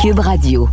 Cube Radio.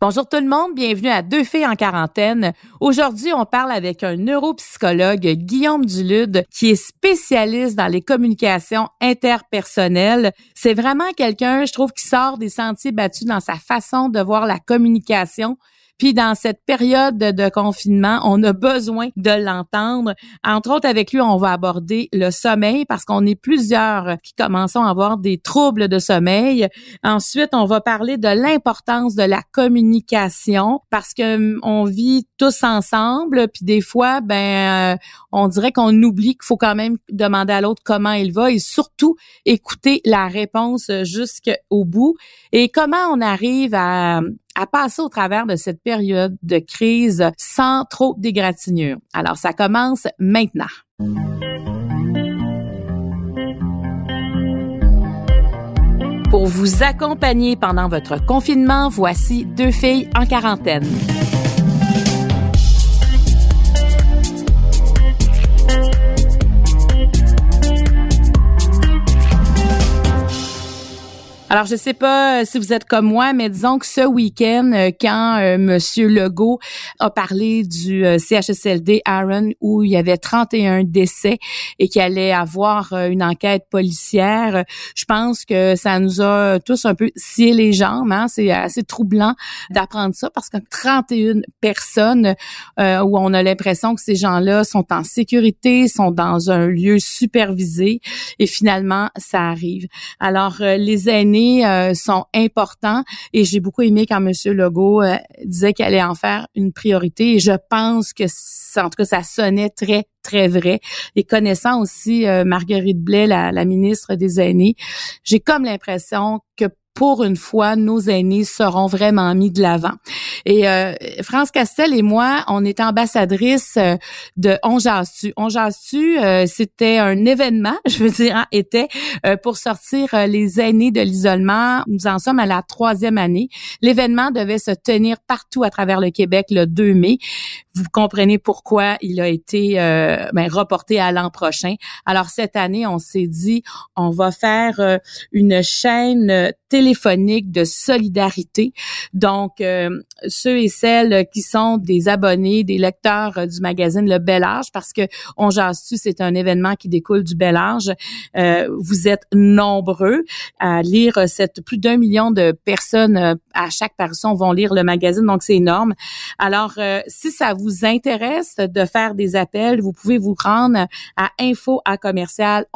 Bonjour tout le monde, bienvenue à Deux filles en quarantaine. Aujourd'hui, on parle avec un neuropsychologue, Guillaume Dulude, qui est spécialiste dans les communications interpersonnelles. C'est vraiment quelqu'un, je trouve, qui sort des sentiers battus dans sa façon de voir la communication. Puis dans cette période de confinement, on a besoin de l'entendre. Entre autres, avec lui, on va aborder le sommeil parce qu'on est plusieurs qui commençons à avoir des troubles de sommeil. Ensuite, on va parler de l'importance de la communication parce que hum, on vit tous ensemble. Puis des fois, ben, euh, on dirait qu'on oublie qu'il faut quand même demander à l'autre comment il va et surtout écouter la réponse jusqu'au bout. Et comment on arrive à à passer au travers de cette période de crise sans trop d'égratignure. Alors, ça commence maintenant. Pour vous accompagner pendant votre confinement, voici deux filles en quarantaine. Alors, je sais pas euh, si vous êtes comme moi, mais disons que ce week-end, euh, quand euh, Monsieur Legault a parlé du CHSLD Aaron, où il y avait 31 décès et qu'il allait avoir une enquête policière, je pense que ça nous a tous un peu scié les jambes. Hein? C'est assez troublant d'apprendre ça parce que 31 personnes où on a l'impression que ces gens-là sont en sécurité, sont dans un lieu supervisé et finalement, ça arrive. Alors, les aînés euh, sont importants et j'ai beaucoup aimé quand M. Legault euh, disait qu'il allait en faire une priorité et je pense que en tout cas ça sonnait très très vrai. Et connaissant aussi euh, Marguerite Blais, la, la ministre des aînés, j'ai comme l'impression que pour une fois, nos aînés seront vraiment mis de l'avant. Et euh, France Castel et moi, on est ambassadrice euh, de On Jastu, euh, c'était un événement, je veux dire, hein, était pour sortir les aînés de l'isolement. Nous en sommes à la troisième année. L'événement devait se tenir partout à travers le Québec le 2 mai. Vous comprenez pourquoi il a été ben, reporté à l'an prochain. Alors cette année, on s'est dit, on va faire une chaîne téléphonique de solidarité. Donc, euh, ceux et celles qui sont des abonnés, des lecteurs euh, du magazine Le Bel Âge, parce que On jase c'est un événement qui découle du Bel Âge. Euh, vous êtes nombreux à lire cette plus d'un million de personnes à chaque parution vont lire le magazine, donc c'est énorme. Alors, si ça vous intéresse de faire des appels, vous pouvez vous rendre à info à commercial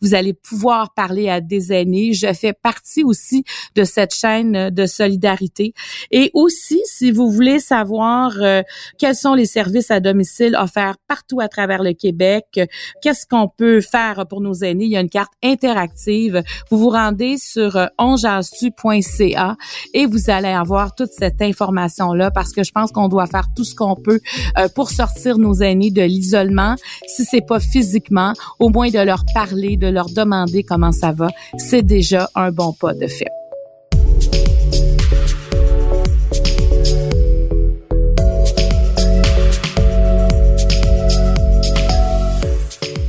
Vous allez pouvoir parler à des aînés je fais partie aussi de cette chaîne de solidarité. Et aussi, si vous voulez savoir euh, quels sont les services à domicile offerts partout à travers le Québec, qu'est-ce qu'on peut faire pour nos aînés, il y a une carte interactive. Vous vous rendez sur euh, onjastu.ca et vous allez avoir toute cette information-là parce que je pense qu'on doit faire tout ce qu'on peut euh, pour sortir nos aînés de l'isolement. Si c'est pas physiquement, au moins de leur parler, de leur demander comment ça va. C'est déjà un bon pas de fait.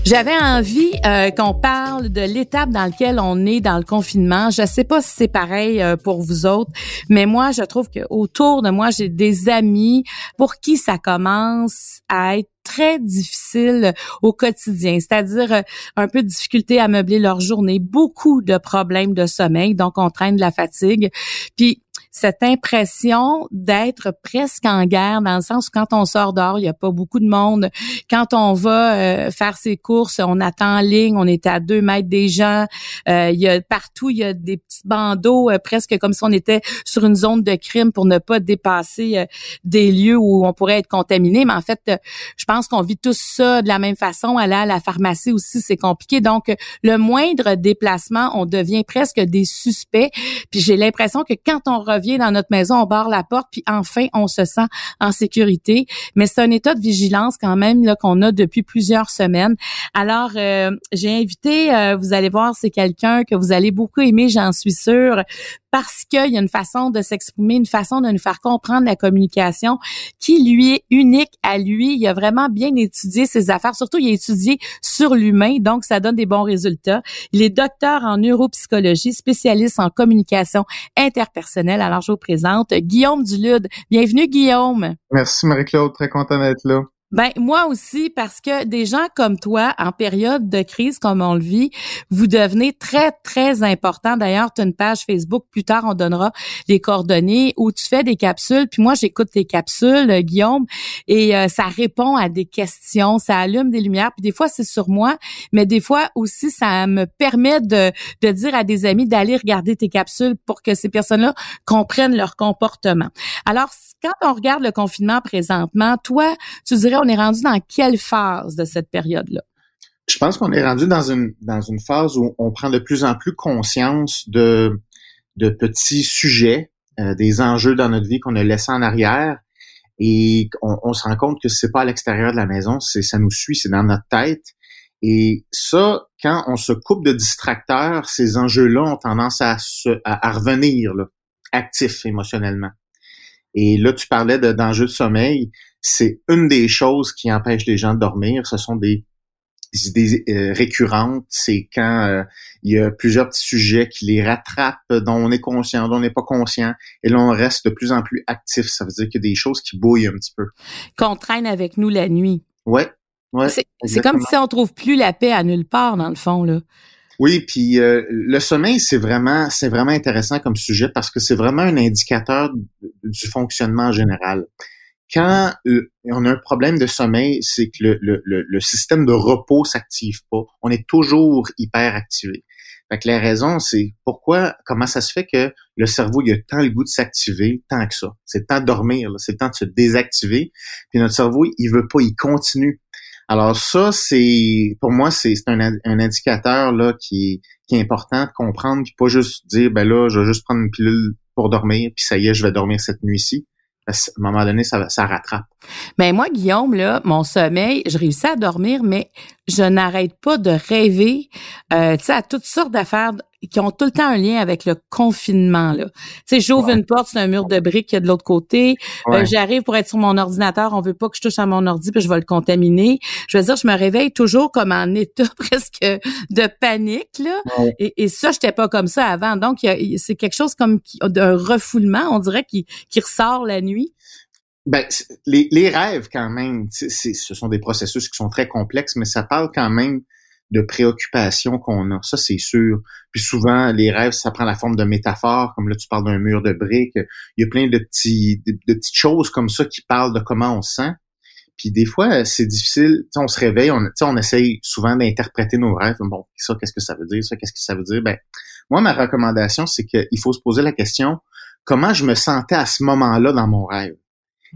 J'avais envie euh, qu'on parle de l'étape dans laquelle on est dans le confinement. Je sais pas si c'est pareil euh, pour vous autres, mais moi, je trouve que autour de moi, j'ai des amis pour qui ça commence à être très difficile au quotidien, c'est-à-dire euh, un peu de difficulté à meubler leur journée, beaucoup de problèmes de sommeil, donc on traîne de la fatigue. Puis cette impression d'être presque en guerre dans le sens où quand on sort dehors, il y a pas beaucoup de monde. Quand on va euh, faire ses courses, on attend en ligne, on est à deux mètres des gens. Euh, il y a partout, il y a des petits bandeaux, euh, presque comme si on était sur une zone de crime pour ne pas dépasser des lieux où on pourrait être contaminé. Mais en fait, je pense pense qu'on vit tous ça de la même façon. Aller à la pharmacie aussi, c'est compliqué. Donc, le moindre déplacement, on devient presque des suspects. Puis j'ai l'impression que quand on revient dans notre maison, on barre la porte, puis enfin, on se sent en sécurité. Mais c'est un état de vigilance quand même là qu'on a depuis plusieurs semaines. Alors, euh, j'ai invité, euh, vous allez voir, c'est quelqu'un que vous allez beaucoup aimer, j'en suis sûre, parce qu'il y a une façon de s'exprimer, une façon de nous faire comprendre la communication qui lui est unique à lui. Il a vraiment bien étudié ses affaires, surtout il a étudié sur l'humain, donc ça donne des bons résultats. Il est docteur en neuropsychologie, spécialiste en communication interpersonnelle. Alors je vous présente Guillaume Dulude. Bienvenue Guillaume. Merci Marie-Claude, très content d'être là. Ben moi aussi parce que des gens comme toi en période de crise comme on le vit, vous devenez très très important. D'ailleurs, tu as une page Facebook, plus tard on donnera les coordonnées où tu fais des capsules. Puis moi j'écoute tes capsules, euh, Guillaume, et euh, ça répond à des questions, ça allume des lumières. Puis des fois c'est sur moi, mais des fois aussi ça me permet de de dire à des amis d'aller regarder tes capsules pour que ces personnes-là comprennent leur comportement. Alors quand on regarde le confinement présentement, toi, tu dirais on est rendu dans quelle phase de cette période-là? Je pense qu'on est rendu dans une, dans une phase où on prend de plus en plus conscience de, de petits sujets, euh, des enjeux dans notre vie qu'on a laissés en arrière et on, se rend compte que c'est pas à l'extérieur de la maison, c'est ça nous suit, c'est dans notre tête. Et ça, quand on se coupe de distracteurs, ces enjeux-là ont tendance à, se, à, revenir là, actifs émotionnellement. Et là, tu parlais d'enjeux de sommeil c'est une des choses qui empêche les gens de dormir. Ce sont des idées euh, récurrentes. C'est quand euh, il y a plusieurs petits sujets qui les rattrapent, dont on est conscient, dont on n'est pas conscient. Et là, on reste de plus en plus actif. Ça veut dire qu'il y a des choses qui bouillent un petit peu. Qu'on traîne avec nous la nuit. Ouais. ouais c'est comme si on trouve plus la paix à nulle part, dans le fond, là. Oui, puis euh, le sommeil, c'est vraiment, c'est vraiment intéressant comme sujet parce que c'est vraiment un indicateur du fonctionnement général quand on a un problème de sommeil, c'est que le, système de repos s'active pas. On est toujours hyper activé. Fait que la raison, c'est pourquoi, comment ça se fait que le cerveau, il a tant le goût de s'activer, tant que ça. C'est le temps de dormir, c'est le temps de se désactiver. Puis notre cerveau, il veut pas, il continue. Alors ça, c'est pour moi, c'est un, indicateur là qui, qui est important de comprendre, puis pas juste dire ben là, je vais juste prendre une pilule pour dormir, puis ça y est, je vais dormir cette nuit-ci à un moment donné, ça, ça rattrape. Mais moi, Guillaume, là, mon sommeil, je réussis à dormir, mais je n'arrête pas de rêver, euh, tu sais, à toutes sortes d'affaires qui ont tout le temps un lien avec le confinement. Là. Tu sais, j'ouvre une porte, c'est un mur de briques qui est de l'autre côté. Euh, j'arrive pour être sur mon ordinateur, on veut pas que je touche à mon ordi puis je vais le contaminer. Je veux dire, je me réveille toujours comme en état presque de panique là. Et, et, ça, j'étais pas comme ça avant. Donc, c'est quelque chose comme d'un refoulement, on dirait, qui, qui ressort la nuit. Ben, les, les rêves, quand même, ce sont des processus qui sont très complexes, mais ça parle quand même de préoccupations qu'on a. Ça, c'est sûr. Puis souvent, les rêves, ça prend la forme de métaphores, comme là, tu parles d'un mur de briques. Il y a plein de, petits, de, petites choses comme ça qui parlent de comment on se sent. Puis des fois, c'est difficile. on se réveille, on, on essaye souvent d'interpréter nos rêves. Bon, ça, qu'est-ce que ça veut dire? Ça, qu'est-ce que ça veut dire? Ben, moi, ma recommandation, c'est qu'il faut se poser la question, comment je me sentais à ce moment-là dans mon rêve?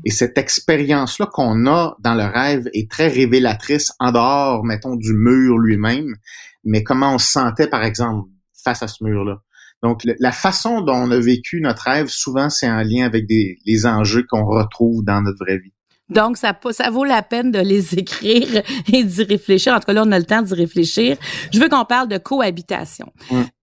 Et cette expérience-là qu'on a dans le rêve est très révélatrice en dehors, mettons, du mur lui-même, mais comment on se sentait, par exemple, face à ce mur-là. Donc, la façon dont on a vécu notre rêve, souvent, c'est en lien avec les enjeux qu'on retrouve dans notre vraie vie. Donc, ça, ça vaut la peine de les écrire et d'y réfléchir. En tout cas, là, on a le temps d'y réfléchir. Je veux qu'on parle de cohabitation.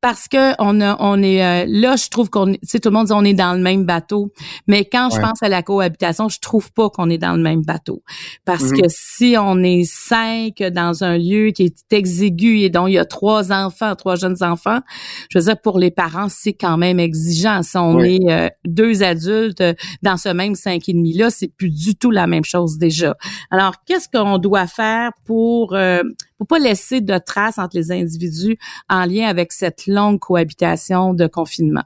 Parce que on a, on est euh, là, je trouve qu'on, tu sais, tout le monde dit on est dans le même bateau. Mais quand je pense à la cohabitation, je trouve pas qu'on est dans le même bateau. Parce mm-hmm. que si on est cinq dans un lieu qui est exigu et dont il y a trois enfants, trois jeunes enfants, je veux dire, pour les parents, c'est quand même exigeant. Si on est euh, deux adultes dans ce même cinq et demi là, c'est plus du tout la même chose déjà. Alors, qu'est-ce qu'on doit faire pour euh, pour pas laisser de traces entre les individus en lien avec cette longue cohabitation de confinement?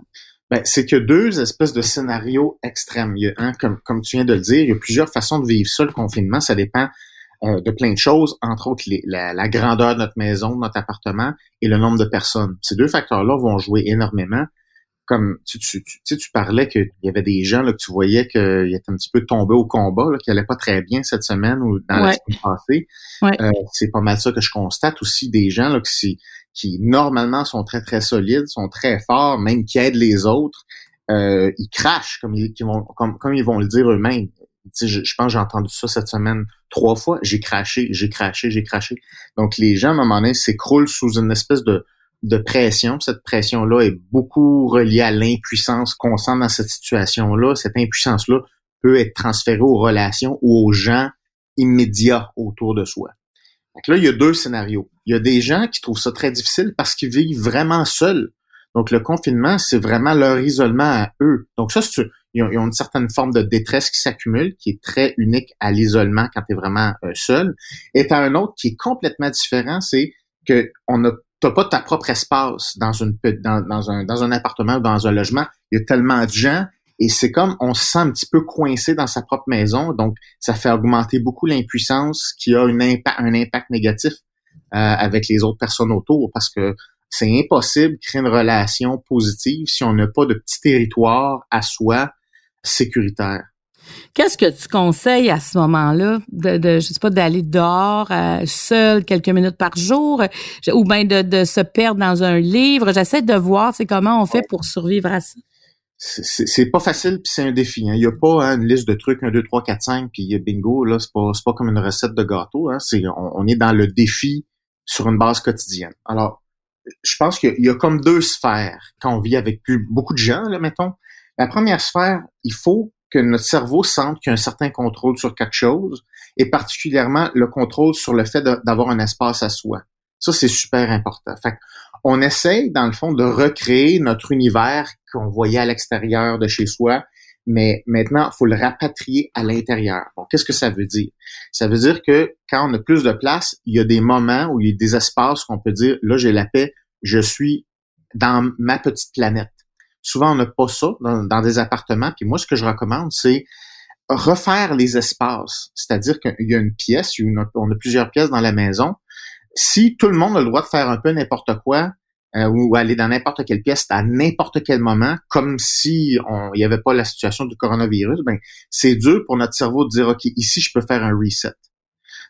Ben, c'est que deux espèces de scénarios extrêmes. Il y a, comme, comme tu viens de le dire, il y a plusieurs façons de vivre ça, le confinement. Ça dépend euh, de plein de choses, entre autres la, la, grandeur de notre maison, de notre appartement et le nombre de personnes. Ces deux facteurs-là vont jouer énormément. Comme tu, tu, tu, tu parlais qu'il y avait des gens là, que tu voyais qu'ils étaient un petit peu tombés au combat, là, qui allaient pas très bien cette semaine ou dans la semaine passée. Euh, c'est pas mal ça que je constate aussi des gens là, qui, qui normalement sont très très solides, sont très forts, même qui aident les autres. Euh, ils crachent comme ils, vont, comme, comme ils vont le dire eux-mêmes. Je, je, pense que j'ai entendu ça cette semaine trois fois. J'ai craché, j'ai craché, j'ai craché. Donc les gens à un moment donné s'écroulent sous une espèce de de pression. Cette pression-là est beaucoup reliée à l'impuissance qu'on sent dans cette situation-là. Cette impuissance-là peut être transférée aux relations ou aux gens immédiats autour de soi. Donc là, il y a deux scénarios. Il y a des gens qui trouvent ça très difficile parce qu'ils vivent vraiment seuls. Donc le confinement, c'est vraiment leur isolement à eux. Donc ça, c'est ils ont, une certaine forme de détresse qui s'accumule, qui est très unique à l'isolement quand tu es vraiment euh, seul. Et tu un autre qui est complètement différent, c'est que on a t'as pas ta propre espace dans une dans, un dans un appartement ou dans un logement. Il y a tellement de gens et c'est comme on se sent un petit peu coincé dans sa propre maison, donc ça fait augmenter beaucoup l'impuissance qui a une impact, un impact négatif euh, avec les autres personnes autour parce que c'est impossible de créer une relation positive si on n'a pas de petit territoire à soi sécuritaire. Qu'est-ce que tu conseilles à ce moment-là de, de je sais pas d'aller dehors euh, seul quelques minutes par jour ou bien de, de se perdre dans un livre? J'essaie de voir c'est comment on fait pour survivre à ça. C'est pas facile puis c'est un défi. Hein. Il n'y a pas hein, une liste de trucs 1, 2, 3, 4, 5 puis bingo là c'est pas pas comme une recette de gâteau. Hein. C'est on, est dans le défi sur une base quotidienne. Alors je pense qu'il y, a comme deux sphères quand on vit avec beaucoup de gens là mettons. La première sphère, il faut que notre cerveau sente qu'il y a un certain contrôle sur quelque chose, et particulièrement le contrôle sur le fait d'avoir un espace à soi. Ça, c'est super important. Fait on essaye, dans le fond, de recréer notre univers qu'on voyait à l'extérieur de chez soi, mais maintenant, il faut le rapatrier à l'intérieur. Bon, qu'est-ce que ça veut dire? Ça veut dire que quand on a plus de place, il y a des moments où il y a des espaces qu'on peut dire, là, j'ai la paix, je suis dans ma petite planète. Souvent, on n'a pas ça dans, des appartements. Puis moi, ce que je recommande, c'est refaire les espaces. C'est-à-dire qu'il y a une pièce, on a plusieurs pièces dans la maison. Si tout le monde a le droit de faire un peu n'importe quoi, euh, ou aller dans n'importe quelle pièce à n'importe quel moment, comme si il n'y avait pas la situation du coronavirus, ben c'est dur pour notre cerveau de dire ok ici je peux faire un reset.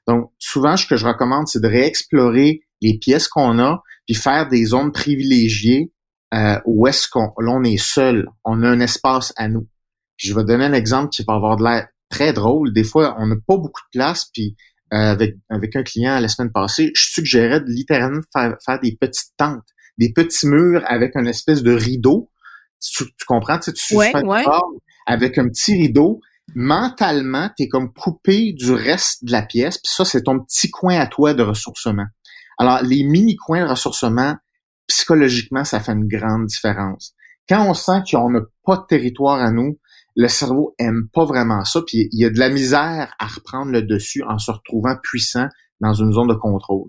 Donc souvent ce que je recommande c'est de réexplorer les pièces qu'on a puis faire des zones privilégiées euh, où est-ce qu'on l'on est seul, on a un espace à nous. je vais donner un exemple qui va avoir de l'air très drôle. Des fois, on n'a pas beaucoup de place, puis euh, avec, avec un client la semaine passée, je suggérais de littéralement faire, faire des petites tentes, des petits murs avec une espèce de rideau. Tu, comprends? Tu, sais, tu ouais, avec un petit rideau. Mentalement, tu es comme coupé du reste de la pièce, puis ça, c'est ton petit coin à toi de ressourcement. Alors, les mini-coins de ressourcement, psychologiquement, ça fait une grande différence. Quand on sent qu'on n'a pas de territoire à nous, le cerveau aime pas vraiment ça, puis il y a de la misère à reprendre le dessus en se retrouvant puissant dans une zone de contrôle.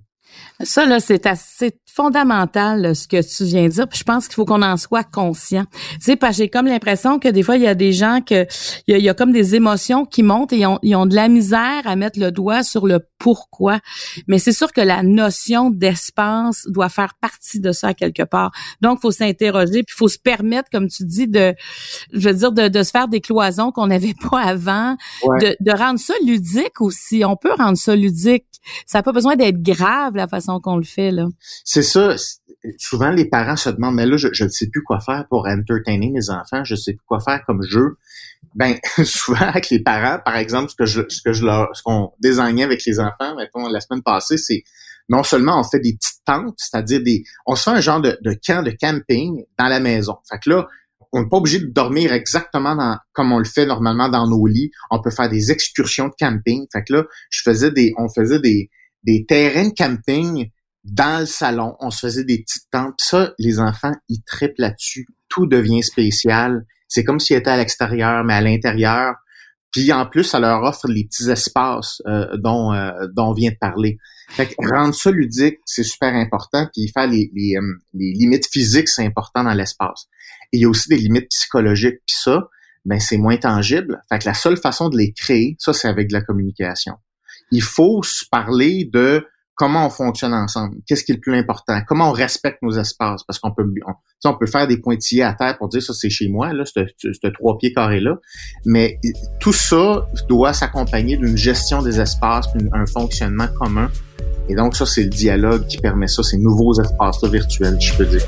Ça, là, c'est assez fondamental, ce que tu viens de dire. Puis je pense qu'il faut qu'on en soit conscient. Tu sais, parce que j'ai comme l'impression que des fois, il y a des gens que il y, a, comme des émotions qui montent et ils ont, ils ont de la misère à mettre le doigt sur le pourquoi. Mais c'est sûr que la notion d'espace doit faire partie de ça quelque part. Donc, faut s'interroger, puis faut se permettre, comme tu dis, de, je veux dire, de, de se faire des cloisons qu'on n'avait pas avant, de, de rendre ça ludique aussi. On peut rendre ça ludique. Ça n'a pas besoin d'être grave façon qu'on le fait. C'est ça. Souvent, les parents se demandent, mais là, je ne sais plus quoi faire pour entertainer mes enfants, je sais plus quoi faire comme jeu. Ben, souvent, avec les parents, par exemple, ce que je, ce que je leur, qu'on désignait avec les enfants, mettons, la semaine passée, c'est non seulement on fait des petites tentes, c'est-à-dire des, on se fait un genre de, de camp de camping dans la maison. Fait que là, on n'est pas obligé de dormir exactement dans, comme on le fait normalement dans nos lits. On peut faire des excursions de camping. Fait que là, je faisais des, on faisait des, des terrains de camping dans le salon. On se faisait des petites tentes. ça, les enfants, ils triplent là-dessus. Tout devient spécial. C'est comme s'ils étaient à l'extérieur, mais à l'intérieur. Puis en plus, ça leur offre les petits espaces euh, dont, euh, dont on vient de parler. Fait que rendre ça ludique, c'est super important. Puis faire euh, les limites physiques, c'est important dans l'espace. Et il y a aussi des limites psychologiques. Puis ça, ben c'est moins tangible. Fait que la seule façon de les créer, ça, c'est avec de la communication. Il faut se parler de comment on fonctionne ensemble, qu'est-ce qui est le plus important, comment on respecte nos espaces, parce qu'on peut, on, on peut faire des pointillés à terre pour dire ça c'est chez moi, là, ce trois pieds carrés là, mais tout ça doit s'accompagner d'une gestion des espaces, un fonctionnement commun. Et donc ça c'est le dialogue qui permet ça, ces nouveaux espaces-là virtuels, je peux dire.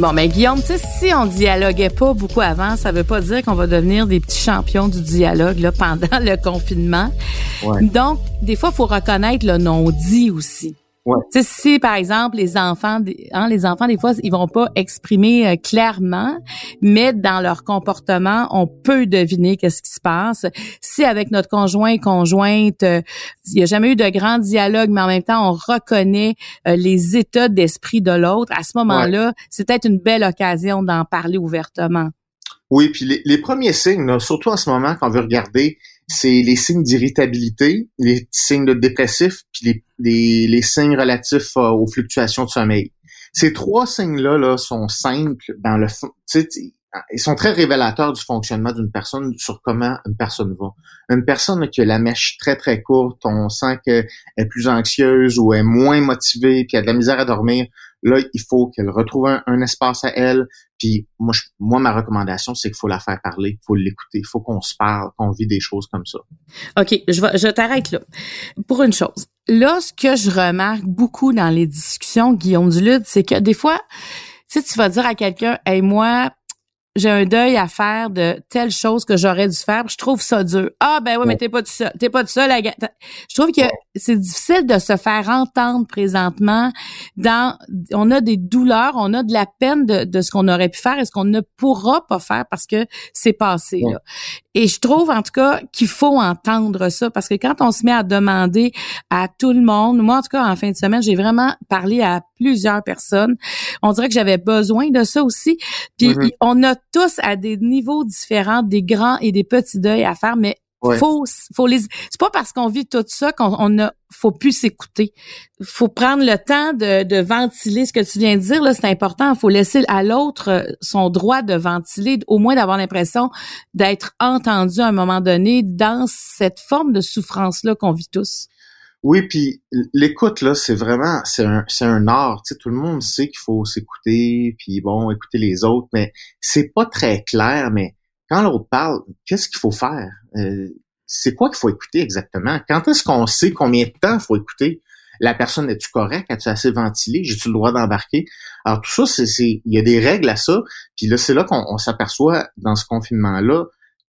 Bon, mais Guillaume, tu sais, si on dialoguait pas beaucoup avant, ça veut pas dire qu'on va devenir des petits champions du dialogue là, pendant le confinement. Donc, des fois, il faut reconnaître le non-dit aussi. Ouais. si par exemple les enfants, hein, les enfants des fois ils vont pas exprimer euh, clairement, mais dans leur comportement on peut deviner qu'est-ce qui se passe. Si avec notre conjoint conjointe euh, il n'y a jamais eu de grand dialogue, mais en même temps on reconnaît euh, les états d'esprit de l'autre, à ce moment-là c'est peut-être une belle occasion d'en parler ouvertement. Oui, puis les, les premiers signes, surtout en ce moment quand on veut regarder c'est les signes d'irritabilité, les signes de dépressif, puis les, les, signes relatifs euh, aux fluctuations de sommeil. Ces trois signes-là là, sont simples dans le fond. Ils sont très révélateurs du fonctionnement d'une personne sur comment une personne va. Une personne qui a la mèche très très courte, on sent qu'elle est plus anxieuse ou est moins motivée, puis a de la misère à dormir. Là, il faut qu'elle retrouve un, espace à elle. Puis moi, moi, ma recommandation, c'est qu'il faut la faire parler, il faut l'écouter, il faut qu'on se parle, qu'on vit des choses comme ça. OK, je, je t'arrête là. Pour une chose, là, ce que je remarque beaucoup dans les discussions, Guillaume Dulude, c'est que des fois, tu sais, tu vas dire à quelqu'un, hey, moi, j'ai un deuil à faire de telle chose que j'aurais dû faire. Je trouve ça dur. Ah ben oui, mais t'es pas tout seul. T'es pas tout seul. Je trouve que c'est difficile de se faire entendre présentement. Dans, on a des douleurs, on a de la peine de, de ce qu'on aurait pu faire et ce qu'on ne pourra pas faire parce que c'est passé. Là. Et je trouve en tout cas qu'il faut entendre ça parce que quand on se met à demander à tout le monde, moi en tout cas en fin de semaine, j'ai vraiment parlé à plusieurs personnes. On dirait que j'avais besoin de ça aussi. Puis mm-hmm. on a tous à des niveaux différents des grands et des petits deuils à faire, mais faut, faut les. C'est pas parce qu'on vit tout ça qu'on on a, faut plus s'écouter. Faut prendre le temps de, de ventiler ce que tu viens de dire là. C'est important. Faut laisser à l'autre euh, son droit de ventiler, au moins d'avoir l'impression d'être entendu à un moment donné dans cette forme de souffrance là qu'on vit tous. Oui, puis l'écoute là, c'est vraiment c'est un un art. Tu tout le monde sait qu'il faut s'écouter, puis bon, écouter les autres, mais c'est pas très clair. Mais quand l'autre parle, qu'est-ce qu'il faut faire? Euh, C'est quoi qu'il faut écouter exactement? Quand est-ce qu'on sait combien de temps faut écouter? La personne est-tu correcte As-tu assez ventilé? J'ai-tu le droit d'embarquer? Alors tout ça, c'est il y a des règles à ça. Puis là, c'est là qu'on s'aperçoit dans ce confinement là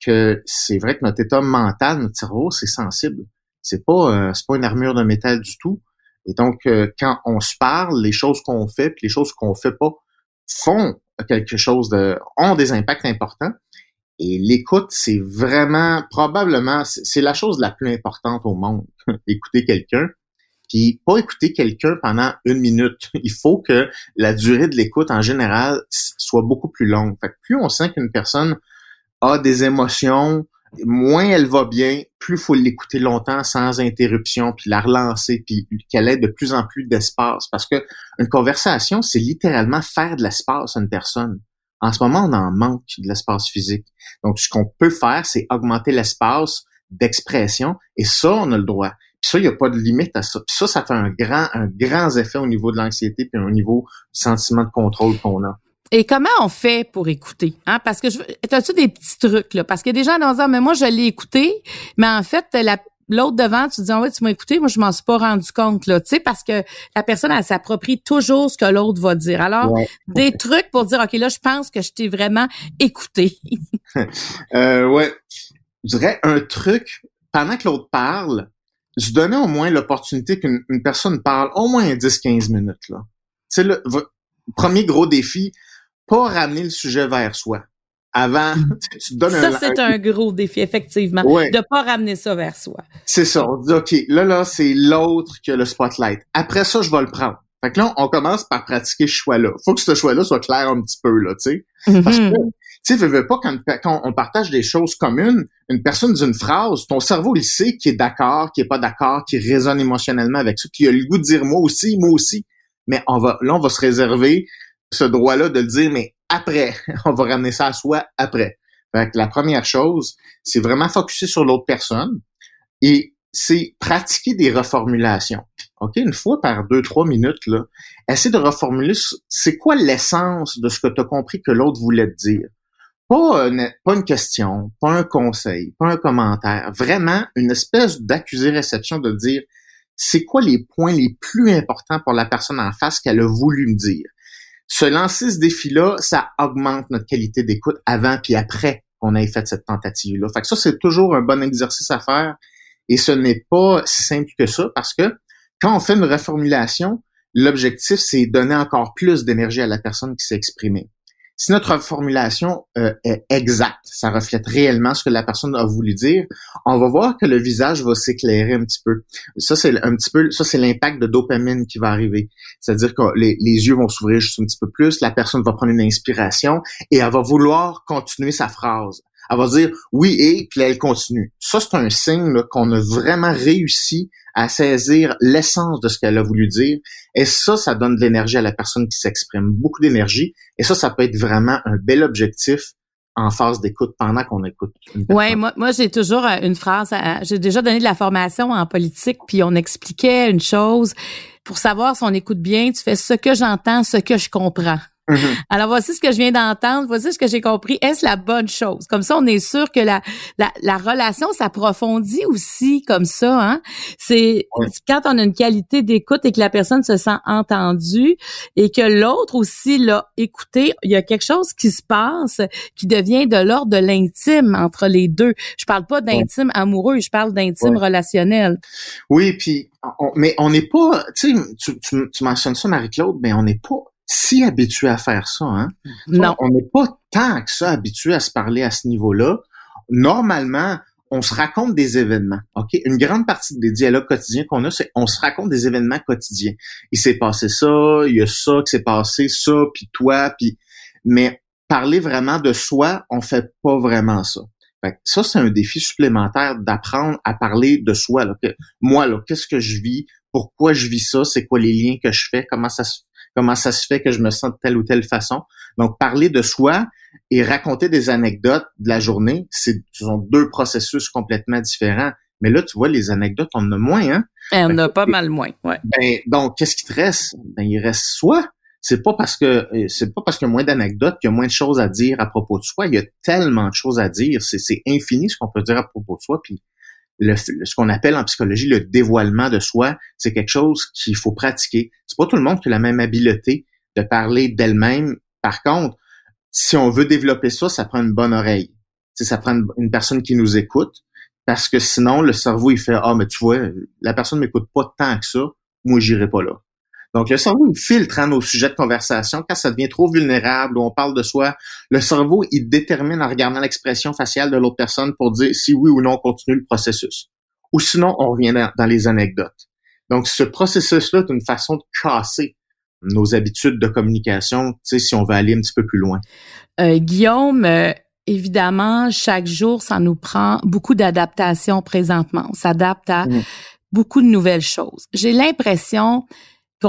que c'est vrai que notre état mental, notre cerveau, c'est sensible c'est pas euh, c'est pas une armure de métal du tout. Et donc euh, quand on se parle, les choses qu'on fait puis les choses qu'on fait pas font quelque chose de ont des impacts importants. Et l'écoute, c'est vraiment probablement c'est la chose la plus importante au monde. écouter quelqu'un, puis pas écouter quelqu'un pendant une minute. Il faut que la durée de l'écoute en général soit beaucoup plus longue. Fait que plus on sent qu'une personne a des émotions, moins elle va bien, plus faut l'écouter longtemps sans interruption, puis la relancer, puis qu'elle ait de plus en plus d'espace. Parce que une conversation, c'est littéralement faire de l'espace à une personne. En ce moment, on en manque de l'espace physique. Donc, ce qu'on peut faire, c'est augmenter l'espace d'expression, et ça, on a le droit. Puis ça, il n'y a pas de limite à ça. Puis ça, ça fait un grand, un grand effet au niveau de l'anxiété, puis au niveau du sentiment de contrôle qu'on a. Et comment on fait pour écouter? Hein? Parce que je as-tu des petits trucs là? Parce que des gens vont dire mais moi je l'ai écouté, mais en fait la l'autre devant, tu dis, ah ouais, tu m'as écouté, moi, je m'en suis pas rendu compte, là, tu sais, parce que la personne, elle s'approprie toujours ce que l'autre va dire. Alors, des trucs pour dire, OK, là, je pense que je t'ai vraiment écouté. euh, ouais. Je dirais un truc, pendant que l'autre parle, se donner au moins l'opportunité qu'une personne parle au moins 10-15 minutes. Là. C'est le premier gros défi, pas ramener le sujet vers soi. Avant, mm. tu donnes ça, c'est un gros défi, effectivement, de pas ramener ça vers soi. C'est ça. On dit, OK, là, là, c'est l'autre que le spotlight. Après ça, je vais le prendre. Fait que là, on commence par pratiquer ce choix-là. Faut que ce choix-là soit clair un petit peu, là, tu sais. Mm-hmm. Parce que, tu sais, veux pas, quand, quand, on partage des choses communes, une personne d'une phrase, ton cerveau, il sait qui est d'accord, qui est pas d'accord, qui résonne émotionnellement avec ça, puis il a le goût de dire moi aussi, moi aussi. Mais on va, là, on va se réserver ce droit-là de le dire, mais après. on va ramener ça à soi après. Fait que la première chose, c'est vraiment focuser sur l'autre personne et c'est pratiquer des reformulations. OK? Une fois par deux, trois minutes, là, essayer de reformuler c'est quoi l'essence de ce que tu as compris que l'autre voulait te dire? Pas une, pas une question, pas un conseil, pas un commentaire. Vraiment une espèce d'accusé-réception de dire c'est quoi les points les plus importants pour la personne en face qu'elle a voulu me dire? Se lancer ce défi-là, ça augmente notre qualité d'écoute avant puis après qu'on ait fait cette tentative-là. Fait que ça, c'est toujours un bon exercice à faire et ce n'est pas si simple que ça parce que quand on fait une reformulation, l'objectif, c'est donner encore plus d'énergie à la personne qui s'est exprimée. Si notre formulation euh, est exacte, ça reflète réellement ce que la personne a voulu dire, on va voir que le visage va s'éclairer un petit peu. Ça, c'est un petit peu, ça, c'est l'impact de dopamine qui va arriver. C'est-à-dire que les, les yeux vont s'ouvrir juste un petit peu plus, la personne va prendre une inspiration et elle va vouloir continuer sa phrase. Elle va dire oui et puis elle continue. Ça, c'est un signe qu'on a vraiment réussi à saisir l'essence de ce qu'elle a voulu dire. Et ça, ça donne de l'énergie à la personne qui s'exprime, beaucoup d'énergie. Et ça, ça peut être vraiment un bel objectif en phase d'écoute pendant qu'on écoute. Oui, moi, moi j'ai toujours euh, une phrase. J'ai déjà donné de la formation en politique, puis on expliquait une chose. Pour savoir si on écoute bien, tu fais ce que j'entends, ce que je comprends. Mm-hmm. Alors voici ce que je viens d'entendre, voici ce que j'ai compris. Est-ce la bonne chose? Comme ça, on est sûr que la la, la relation s'approfondit aussi comme ça. Hein? C'est quand on a une qualité d'écoute et que la personne se sent entendue et que l'autre aussi l'a écouté, il y a quelque chose qui se passe qui devient de l'ordre de l'intime entre les deux. Je parle pas d'intime amoureux, je parle d'intime relationnel. Oui, puis mais on n'est pas, tu, tu, tu mentionnes ça, Marie-Claude, mais on n'est pas si habitué à faire ça. Hein? Non. On n'est pas tant que ça habitué à se parler à ce niveau-là. Normalement, on se raconte des événements. Ok, une grande partie des dialogues quotidiens qu'on a, c'est on se raconte des événements quotidiens. Il s'est passé ça, il y a ça qui s'est passé, ça, puis toi, puis. Mais parler vraiment de soi, on fait pas vraiment ça. Fait ça, c'est un défi supplémentaire d'apprendre à parler de soi. Là. moi, là, qu'est-ce que je vis? Pourquoi je vis ça? C'est quoi les liens que je fais? Comment ça se comment ça se fait que je me sens de telle ou telle façon. Donc, parler de soi et raconter des anecdotes de la journée, c'est, ce sont deux processus complètement différents. Mais là, tu vois, les anecdotes, on en a moins, hein? Eh, on en a pas mal moins, ouais. Ben, donc, qu'est-ce qui te reste? Ben, il reste soi. C'est pas parce que euh, c'est pas parce qu'il y a moins d'anecdotes qu'il y a moins de choses à dire à propos de soi. Il y a tellement de choses à dire. C'est, c'est infini ce qu'on peut dire à propos de soi. Puis ce qu'on appelle en psychologie le dévoilement de soi, c'est quelque chose qu'il faut pratiquer. C'est pas tout le monde qui a la même habileté de parler d'elle-même. Par contre, si on veut développer ça, ça prend une bonne oreille. ça prend une, personne qui nous écoute, parce que sinon le cerveau il fait ah mais tu vois la personne m'écoute pas tant que ça, moi j'irai pas là. Donc, le cerveau, il filtre hein, nos sujets de conversation. Quand ça devient trop vulnérable ou on parle de soi, le cerveau, il détermine en regardant l'expression faciale de l'autre personne pour dire si oui ou non on continue le processus. Ou sinon, on revient dans, les anecdotes. Donc, ce processus-là est une façon de casser nos habitudes de communication, tu sais, si on veut aller un petit peu plus loin. Euh, Guillaume, euh, évidemment, chaque jour, ça nous prend beaucoup d'adaptation présentement. On s'adapte à mmh. beaucoup de nouvelles choses. J'ai l'impression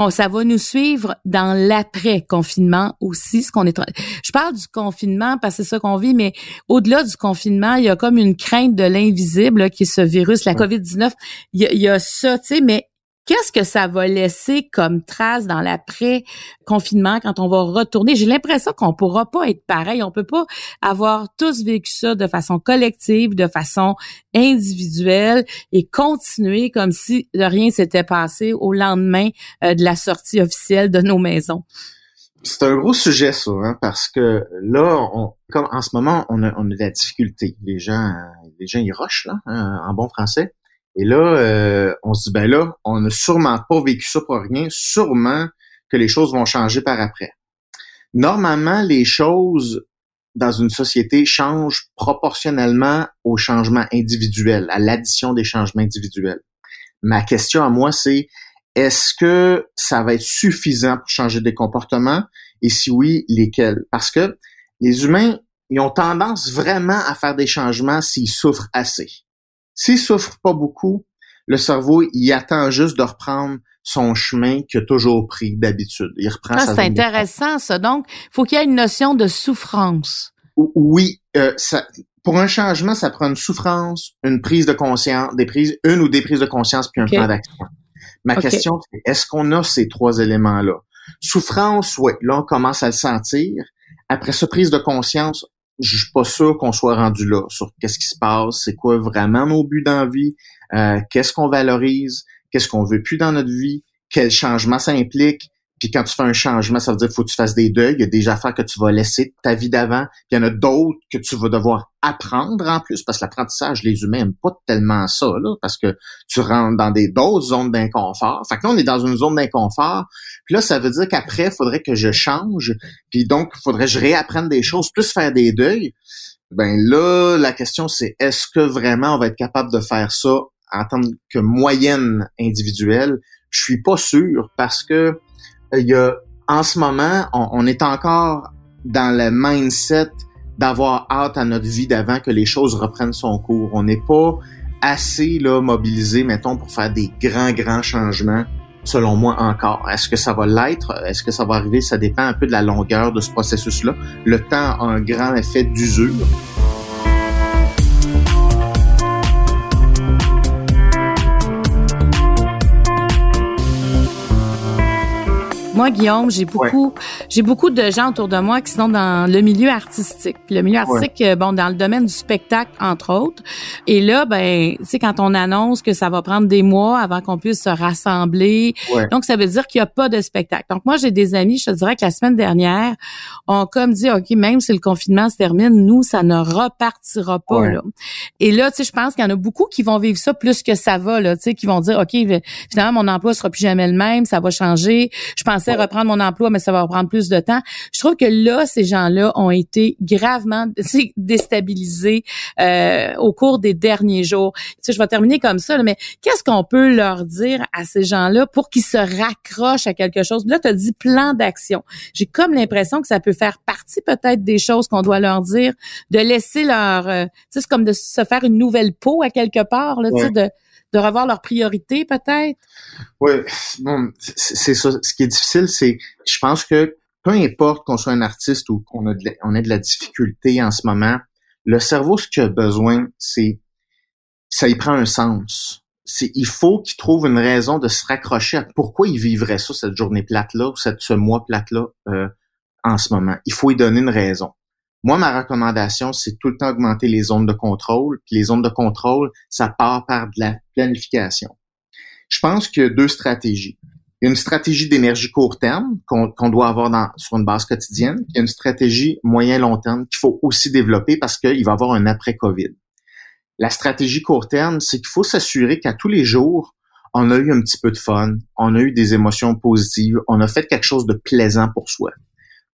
ça va nous suivre dans l'après-confinement aussi, ce qu'on est. Je parle du confinement parce que c'est ça qu'on vit, mais au-delà du confinement, il y a comme une crainte de l'invisible qui est ce virus, la COVID-19. Il il y a ça, tu sais, mais Qu'est-ce que ça va laisser comme trace dans l'après-confinement quand on va retourner? J'ai l'impression qu'on pourra pas être pareil. On peut pas avoir tous vécu ça de façon collective, de façon individuelle et continuer comme si rien s'était passé au lendemain euh, de la sortie officielle de nos maisons. C'est un gros sujet, ça, hein, parce que là, on, comme en ce moment, on a, on a de la difficulté. Les gens, les gens, ils rushent, là, hein, en bon français Et là, euh, on se dit, ben là, on n'a sûrement pas vécu ça pour rien, sûrement que les choses vont changer par après. Normalement, les choses dans une société changent proportionnellement au changement individuel, à l'addition des changements individuels. Ma question à moi, c'est est-ce que ça va être suffisant pour changer des comportements? Et si oui, lesquels? Parce que les humains, ils ont tendance vraiment à faire des changements s'ils souffrent assez. S'ils souffrent pas beaucoup, le cerveau, il attend juste de reprendre son chemin qu'il a toujours pris d'habitude. Il reprend ça. C'est intéressant, ça. Donc, faut qu'il y ait une notion de souffrance. Oui, euh, ça, pour un changement, ça prend une souffrance, une prise de conscience, des prises, une ou des prises de conscience puis un plan d'action. Ma question, c'est est-ce qu'on a ces trois éléments-là? Souffrance, oui, là, on commence à le sentir. Après ça, prise de conscience, je suis pas sûr qu'on soit rendu là sur qu'est-ce qui se passe, c'est quoi vraiment nos buts dans euh, qu'est-ce qu'on valorise, qu'est-ce qu'on veut plus dans notre vie, quel changement ça implique, puis quand tu fais un changement, ça veut dire qu'il faut que tu fasses des deuils. Il y a des affaires que tu vas laisser de ta vie d'avant. Puis il y en a d'autres que tu vas devoir apprendre en plus, parce que l'apprentissage, les humains n'aiment pas tellement ça, là, parce que tu rentres dans des d'autres zones d'inconfort. Fait que là, on est dans une zone d'inconfort. Puis là, ça veut dire qu'après, il faudrait que je change. Puis donc, il faudrait que je réapprenne des choses, plus faire des deuils. Ben là, la question, c'est est-ce que vraiment on va être capable de faire ça en tant que moyenne individuelle? Je suis pas sûr parce que il y a, en ce moment, on, est encore dans le mindset d'avoir hâte à notre vie d'avant que les choses reprennent son cours. On n'est pas assez là mobilisé, mettons, pour faire des grands, grands changements, selon moi encore. Est-ce que ça va l'être? Est-ce que ça va arriver? Ça dépend un peu de la longueur de ce processus-là. Le temps a un grand effet d'usure. Moi, Guillaume, j'ai beaucoup, j'ai beaucoup de gens autour de moi qui sont dans le milieu artistique. le milieu artistique, euh, bon, dans le domaine du spectacle, entre autres. Et là, ben, tu sais, quand on annonce que ça va prendre des mois avant qu'on puisse se rassembler, donc ça veut dire qu'il n'y a pas de spectacle. Donc moi, j'ai des amis, je te dirais que la semaine dernière, ont comme dit, ok, même si le confinement se termine, nous, ça ne repartira pas. Là. Et là, tu sais, je pense qu'il y en a beaucoup qui vont vivre ça plus que ça va, là, tu sais, qui vont dire, ok, finalement, mon emploi sera plus jamais le même, ça va changer. Je pense reprendre mon emploi, mais ça va reprendre plus de temps. Je trouve que là, ces gens-là ont été gravement déstabilisés euh, au cours des derniers jours. Tu sais, je vais terminer comme ça, mais qu'est-ce qu'on peut leur dire à ces gens-là pour qu'ils se raccrochent à quelque chose? Là, tu as dit plan d'action. J'ai comme l'impression que ça peut faire partie peut-être des choses qu'on doit leur dire, de laisser leur... Euh, tu sais, c'est comme de se faire une nouvelle peau à quelque part, là, tu sais, de de revoir leurs priorités peut-être? Oui, c'est ça. Ce qui est difficile, c'est, je pense que peu importe qu'on soit un artiste ou qu'on a de on ait de la difficulté en ce moment, le cerveau, ce qu'il a besoin, c'est, ça y prend un sens. C'est, il faut qu'il trouve une raison de se raccrocher à pourquoi il vivrait ça, cette journée plate-là, ou cette, ce mois plate-là, euh, en ce moment. Il faut y donner une raison. Moi, ma recommandation, c'est tout le temps augmenter les zones de contrôle. Puis les zones de contrôle, ça part par de la planification. Je pense qu'il y a deux stratégies. Il y a une stratégie d'énergie court terme qu'on doit avoir sur une base quotidienne. A une stratégie moyen-long terme qu'il faut aussi développer parce qu'il va y avoir un après-COVID. La stratégie court terme, c'est qu'il faut s'assurer qu'à tous les jours, on a eu un petit peu de fun, on a eu des émotions positives, on a fait quelque chose de plaisant pour soi.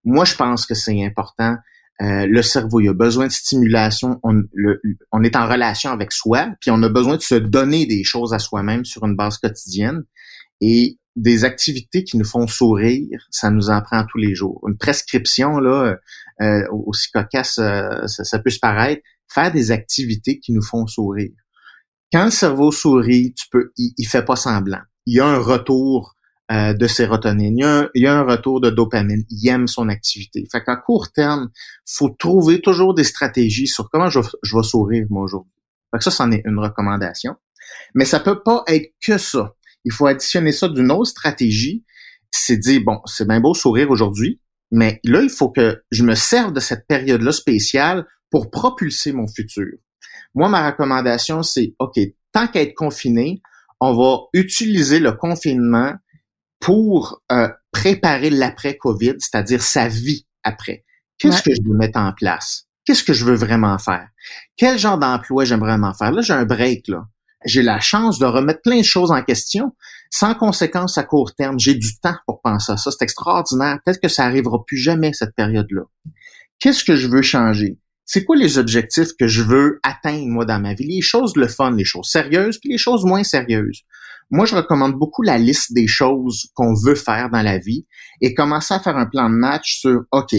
Moi, je pense que c'est important euh, le cerveau, il a besoin de stimulation. On, est en relation avec soi, puis on a besoin de se donner des choses à soi-même sur une base quotidienne. Et des activités qui nous font sourire, ça nous en prend tous les jours. Une prescription, là, euh, aussi cocasse, euh, ça, peut se paraître, faire des activités qui nous font sourire. Quand le cerveau sourit, tu peux, il, il fait pas semblant. Il y a un retour euh, de sérotonine, il y, a un, retour de dopamine, il aime son activité. Fait qu'à court terme, faut trouver toujours des stratégies sur comment je, je vais sourire moi aujourd'hui. Fait que ça, c'en est une recommandation. Mais ça peut pas être que ça. Il faut additionner ça d'une autre stratégie. C'est dire, bon, c'est bien beau sourire aujourd'hui, mais là, il faut que je me serve de cette période-là spéciale pour propulser mon futur. Moi, ma recommandation, c'est, OK, tant qu'à être confiné, on va utiliser le confinement pour euh, préparer l'après-COVID, c'est-à-dire sa vie après. Qu'est-ce que je veux mettre en place? Qu'est-ce que je veux vraiment faire? Quel genre d'emploi j'aimerais vraiment faire? Là, j'ai un break, là. j'ai la chance de remettre plein de choses en question sans conséquence à court terme. J'ai du temps pour penser à ça. C'est extraordinaire. Peut-être que ça arrivera plus jamais cette période-là. Qu'est-ce que je veux changer? C'est quoi les objectifs que je veux atteindre, moi, dans ma vie? Les choses le fun, les choses sérieuses, puis les choses moins sérieuses. Moi, je recommande beaucoup la liste des choses qu'on veut faire dans la vie et commencer à faire un plan de match sur, OK,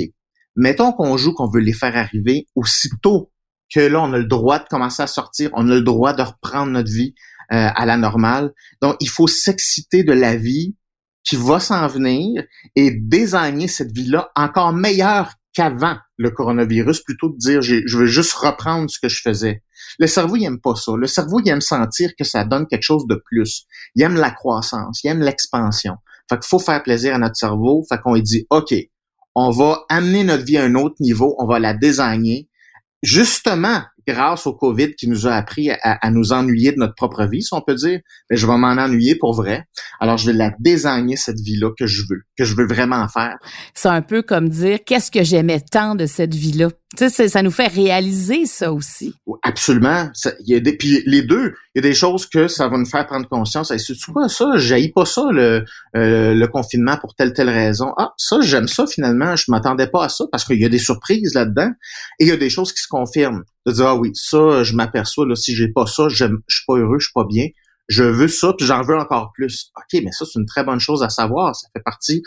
mettons qu'on joue qu'on veut les faire arriver aussitôt que là, on a le droit de commencer à sortir, on a le droit de reprendre notre vie euh, à la normale. Donc, il faut s'exciter de la vie qui va s'en venir et désigner cette vie-là encore meilleure qu'avant le coronavirus, plutôt que de dire je veux juste reprendre ce que je faisais. Le cerveau, il aime pas ça. Le cerveau, il aime sentir que ça donne quelque chose de plus. Il aime la croissance, il aime l'expansion. Fait qu'il faut faire plaisir à notre cerveau. Fait qu'on lui dit, OK, on va amener notre vie à un autre niveau, on va la désigner, justement grâce au COVID qui nous a appris à, nous ennuyer de notre propre vie, si on peut dire, mais je vais m'en ennuyer pour vrai. Alors, je vais la désigner, cette vie-là que je veux, que je veux vraiment faire. C'est un peu comme dire, qu'est-ce que j'aimais tant de cette vie-là? Tu sais, ça nous fait réaliser ça aussi. Absolument. Il y a des, puis les deux, il y a des choses que ça va nous faire prendre conscience. C'est quoi ça? J'haïs pas ça, le, euh, le confinement pour telle, telle raison. Ah, ça, j'aime ça finalement. Je m'attendais pas à ça parce qu'il y a des surprises là-dedans. Et il y a des choses qui se confirment. De dire, ah oui, ça, je m'aperçois, là, si j'ai pas ça, je suis pas heureux, je suis pas bien. Je veux ça, puis j'en veux encore plus. OK, mais ça, c'est une très bonne chose à savoir. Ça fait partie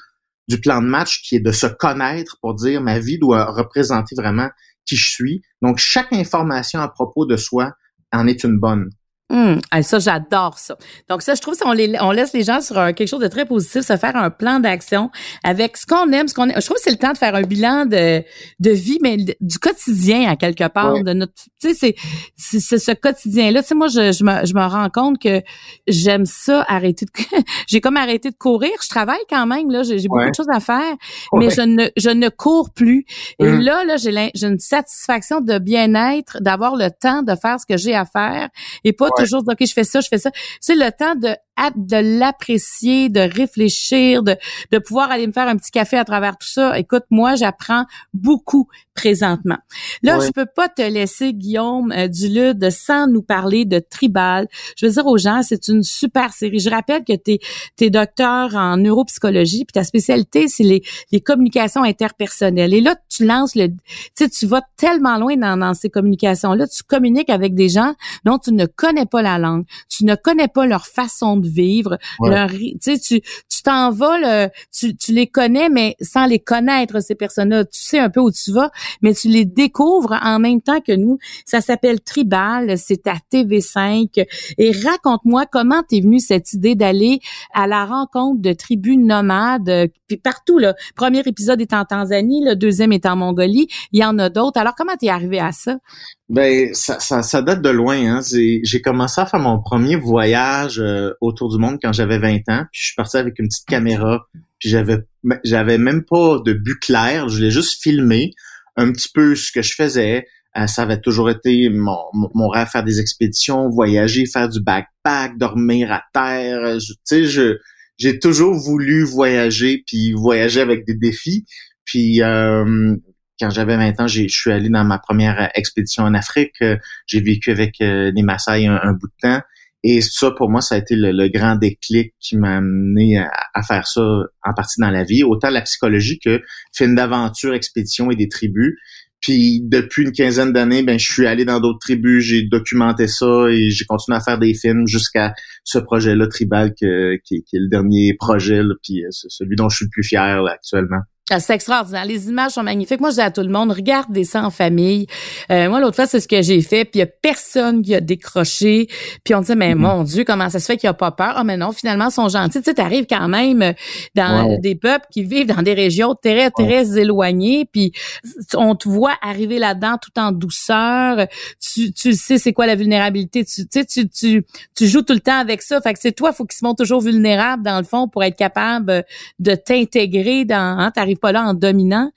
du plan de match qui est de se connaître pour dire ma vie doit représenter vraiment qui je suis. Donc, chaque information à propos de soi en est une bonne. Hum, ça, j'adore ça. Donc ça, je trouve, on, les, on laisse les gens sur quelque chose de très positif, se faire un plan d'action avec ce qu'on aime, ce qu'on aime. Je trouve que c'est le temps de faire un bilan de, de vie, mais du quotidien à quelque part, de notre, tu sais, c'est, c'est ce quotidien-là. Tu sais, moi, je, je, me, je me rends compte que j'aime ça, arrêter de, j'ai comme arrêté de courir. Je travaille quand même là, j'ai, beaucoup de choses à faire, mais je ne, je ne cours plus. Et hum. là, là, j'ai, j'ai une satisfaction de bien-être, d'avoir le temps de faire ce que j'ai à faire et pas toujours OK, je fais ça, je fais ça. C'est le temps de de l'apprécier, de réfléchir, de, de pouvoir aller me faire un petit café à travers tout ça. Écoute, moi, j'apprends beaucoup présentement. Là, je peux pas te laisser, Guillaume euh, Dulude, sans nous parler de Tribal. Je veux dire aux gens, c'est une super série. Je rappelle que tu es, docteur en neuropsychologie, puis ta spécialité, c'est les, les communications interpersonnelles. Et là, tu lances le... Tu sais, tu vas tellement loin dans, dans ces communications-là. Tu communiques avec des gens dont tu ne connais pas la langue, tu ne connais pas leur façon de vivre. Leur, tu sais, tu t'en vas, tu, tu les connais, mais sans les connaître, ces personnes-là. Tu sais un peu où tu vas, mais tu les découvres en même temps que nous. Ça s'appelle Tribal, c'est à TV5. Et raconte-moi comment t'es venu cette idée d'aller à la rencontre de tribus nomades, puis partout, là. Premier épisode est en Tanzanie, le deuxième est en Mongolie. Il y en a d'autres. Alors, comment t'es arrivé à ça? Ben, ça, ça, ça, date de loin. Hein. J'ai commencé à faire mon premier voyage euh, autour du monde quand j'avais 20 ans. Puis je suis parti avec une caméra. Puis j'avais même pas de but clair. Je voulais juste filmer un petit peu ce que je faisais. Euh, ça avait toujours été mon, rêve faire des expéditions, voyager, faire du backpack, dormir à terre. Tu sais, j'ai toujours voulu voyager puis voyager avec des défis. Puis euh, quand j'avais 20 ans, je suis allé dans ma première expédition en Afrique. Euh, j'ai vécu avec des Maasai un, bout de temps. Et ça, pour moi, ça a été le, grand déclic qui m'a amené à, faire ça en partie dans la vie. Autant la psychologie que film d'aventure, expédition et des tribus. Puis depuis une quinzaine d'années, ben je suis allé dans d'autres tribus, j'ai documenté ça et j'ai continué à faire des films jusqu'à ce projet-là tribal qui, est le dernier projet, là, puis celui dont je suis le plus fier actuellement. Ah, c'est extraordinaire. Les images sont magnifiques. Moi, je dis à tout le monde, regardez ça en famille. Euh, moi, l'autre fois, c'est ce que j'ai fait. Puis il y a personne qui a décroché. Puis on dit, mais mm-hmm. mon Dieu, comment ça se fait qu'il a pas peur? Ah, mais non, finalement, ils sont gentils. Tu sais, t'arrives quand même dans des peuples qui vivent dans des régions très, très éloignées. Puis on te voit arriver là-dedans tout en douceur. Tu, tu sais c'est quoi la vulnérabilité. Tu, sais, tu, tu, tu joues tout le temps avec ça. Fait que c'est toi, faut qu'ils se montrent toujours vulnérables, dans le fond, pour être capable de t'intégrer dans... Hein, pas là en dominant,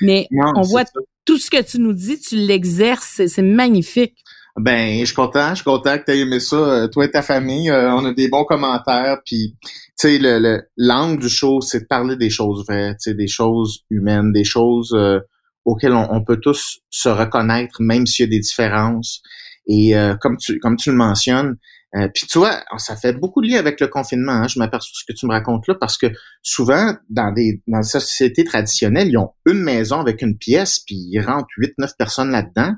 mais on voit tout ce que tu nous dis, tu l'exerces, c'est magnifique. Ben, je suis content, je suis content que tu aies aimé ça, euh, toi et ta famille. Euh, on a des bons commentaires, puis tu sais, le, l'angle du show, c'est de parler des choses vraies, tu sais, des choses humaines, des choses euh, auxquelles on, peut tous se reconnaître, même s'il y a des différences. Et comme tu comme tu le mentionnes, Euh, puis tu vois, ça fait beaucoup de lien avec le confinement. Hein, je m'aperçois ce que tu me racontes là parce que souvent dans des dans des sociétés traditionnelles, ils ont une maison avec une pièce, puis ils rentrent huit, neuf personnes là-dedans,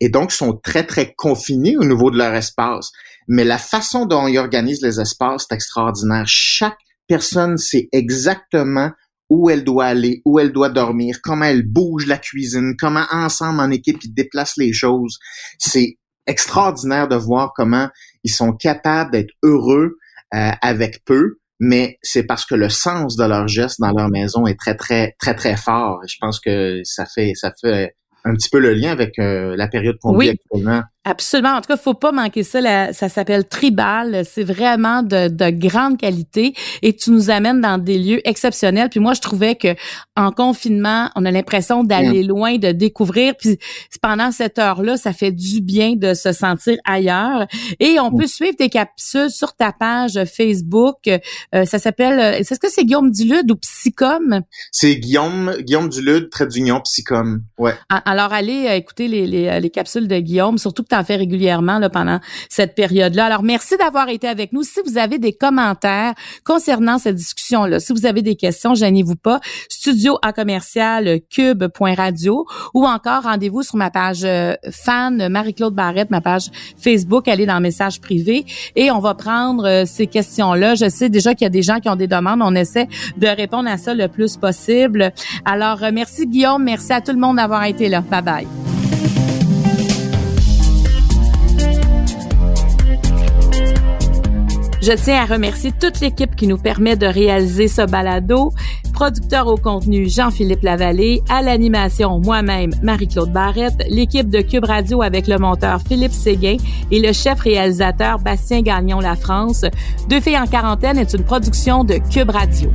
et donc sont très très confinés au niveau de leur espace. Mais la façon dont ils organisent les espaces, c'est extraordinaire. Chaque personne sait exactement où elle doit aller, où elle doit dormir, comment elle bouge la cuisine, comment ensemble en équipe ils déplacent les choses. C'est extraordinaire de voir comment ils sont capables d'être heureux euh, avec peu, mais c'est parce que le sens de leur geste dans leur maison est très très très très fort. Je pense que ça fait ça fait un petit peu le lien avec euh, la période qu'on vit actuellement. Absolument. En tout cas, faut pas manquer ça. ça s'appelle Tribal. C'est vraiment de, de, grande qualité et tu nous amènes dans des lieux exceptionnels. Puis moi, je trouvais que en confinement, on a l'impression d'aller loin, de découvrir. Puis pendant cette heure-là, ça fait du bien de se sentir ailleurs. Et on peut suivre tes capsules sur ta page Facebook. Euh, ça s'appelle. Euh, est-ce que c'est Guillaume Dulude ou Psycom C'est Guillaume Guillaume Dulude, trait d'union Psycom. Ouais. Alors allez euh, écouter les, les, les capsules de Guillaume, surtout que en fait régulièrement là, pendant cette période-là. Alors, merci d'avoir été avec nous. Si vous avez des commentaires concernant cette discussion-là, si vous avez des questions, gênez-vous pas. Studio à commercial cube.radio ou encore rendez-vous sur ma page euh, fan Marie-Claude Barrette, ma page Facebook, allez dans message privé et on va prendre euh, ces questions-là. Je sais déjà qu'il y a des gens qui ont des demandes. On essaie de répondre à ça le plus possible. Alors, euh, merci Guillaume. Merci à tout le monde d'avoir été là. Bye bye. Je tiens à remercier toute l'équipe qui nous permet de réaliser ce balado. Producteur au contenu Jean-Philippe Lavallée, à l'animation moi-même Marie-Claude Barrette, l'équipe de Cube Radio avec le monteur Philippe Séguin et le chef réalisateur Bastien Gagnon La France. Deux filles en quarantaine est une production de Cube Radio.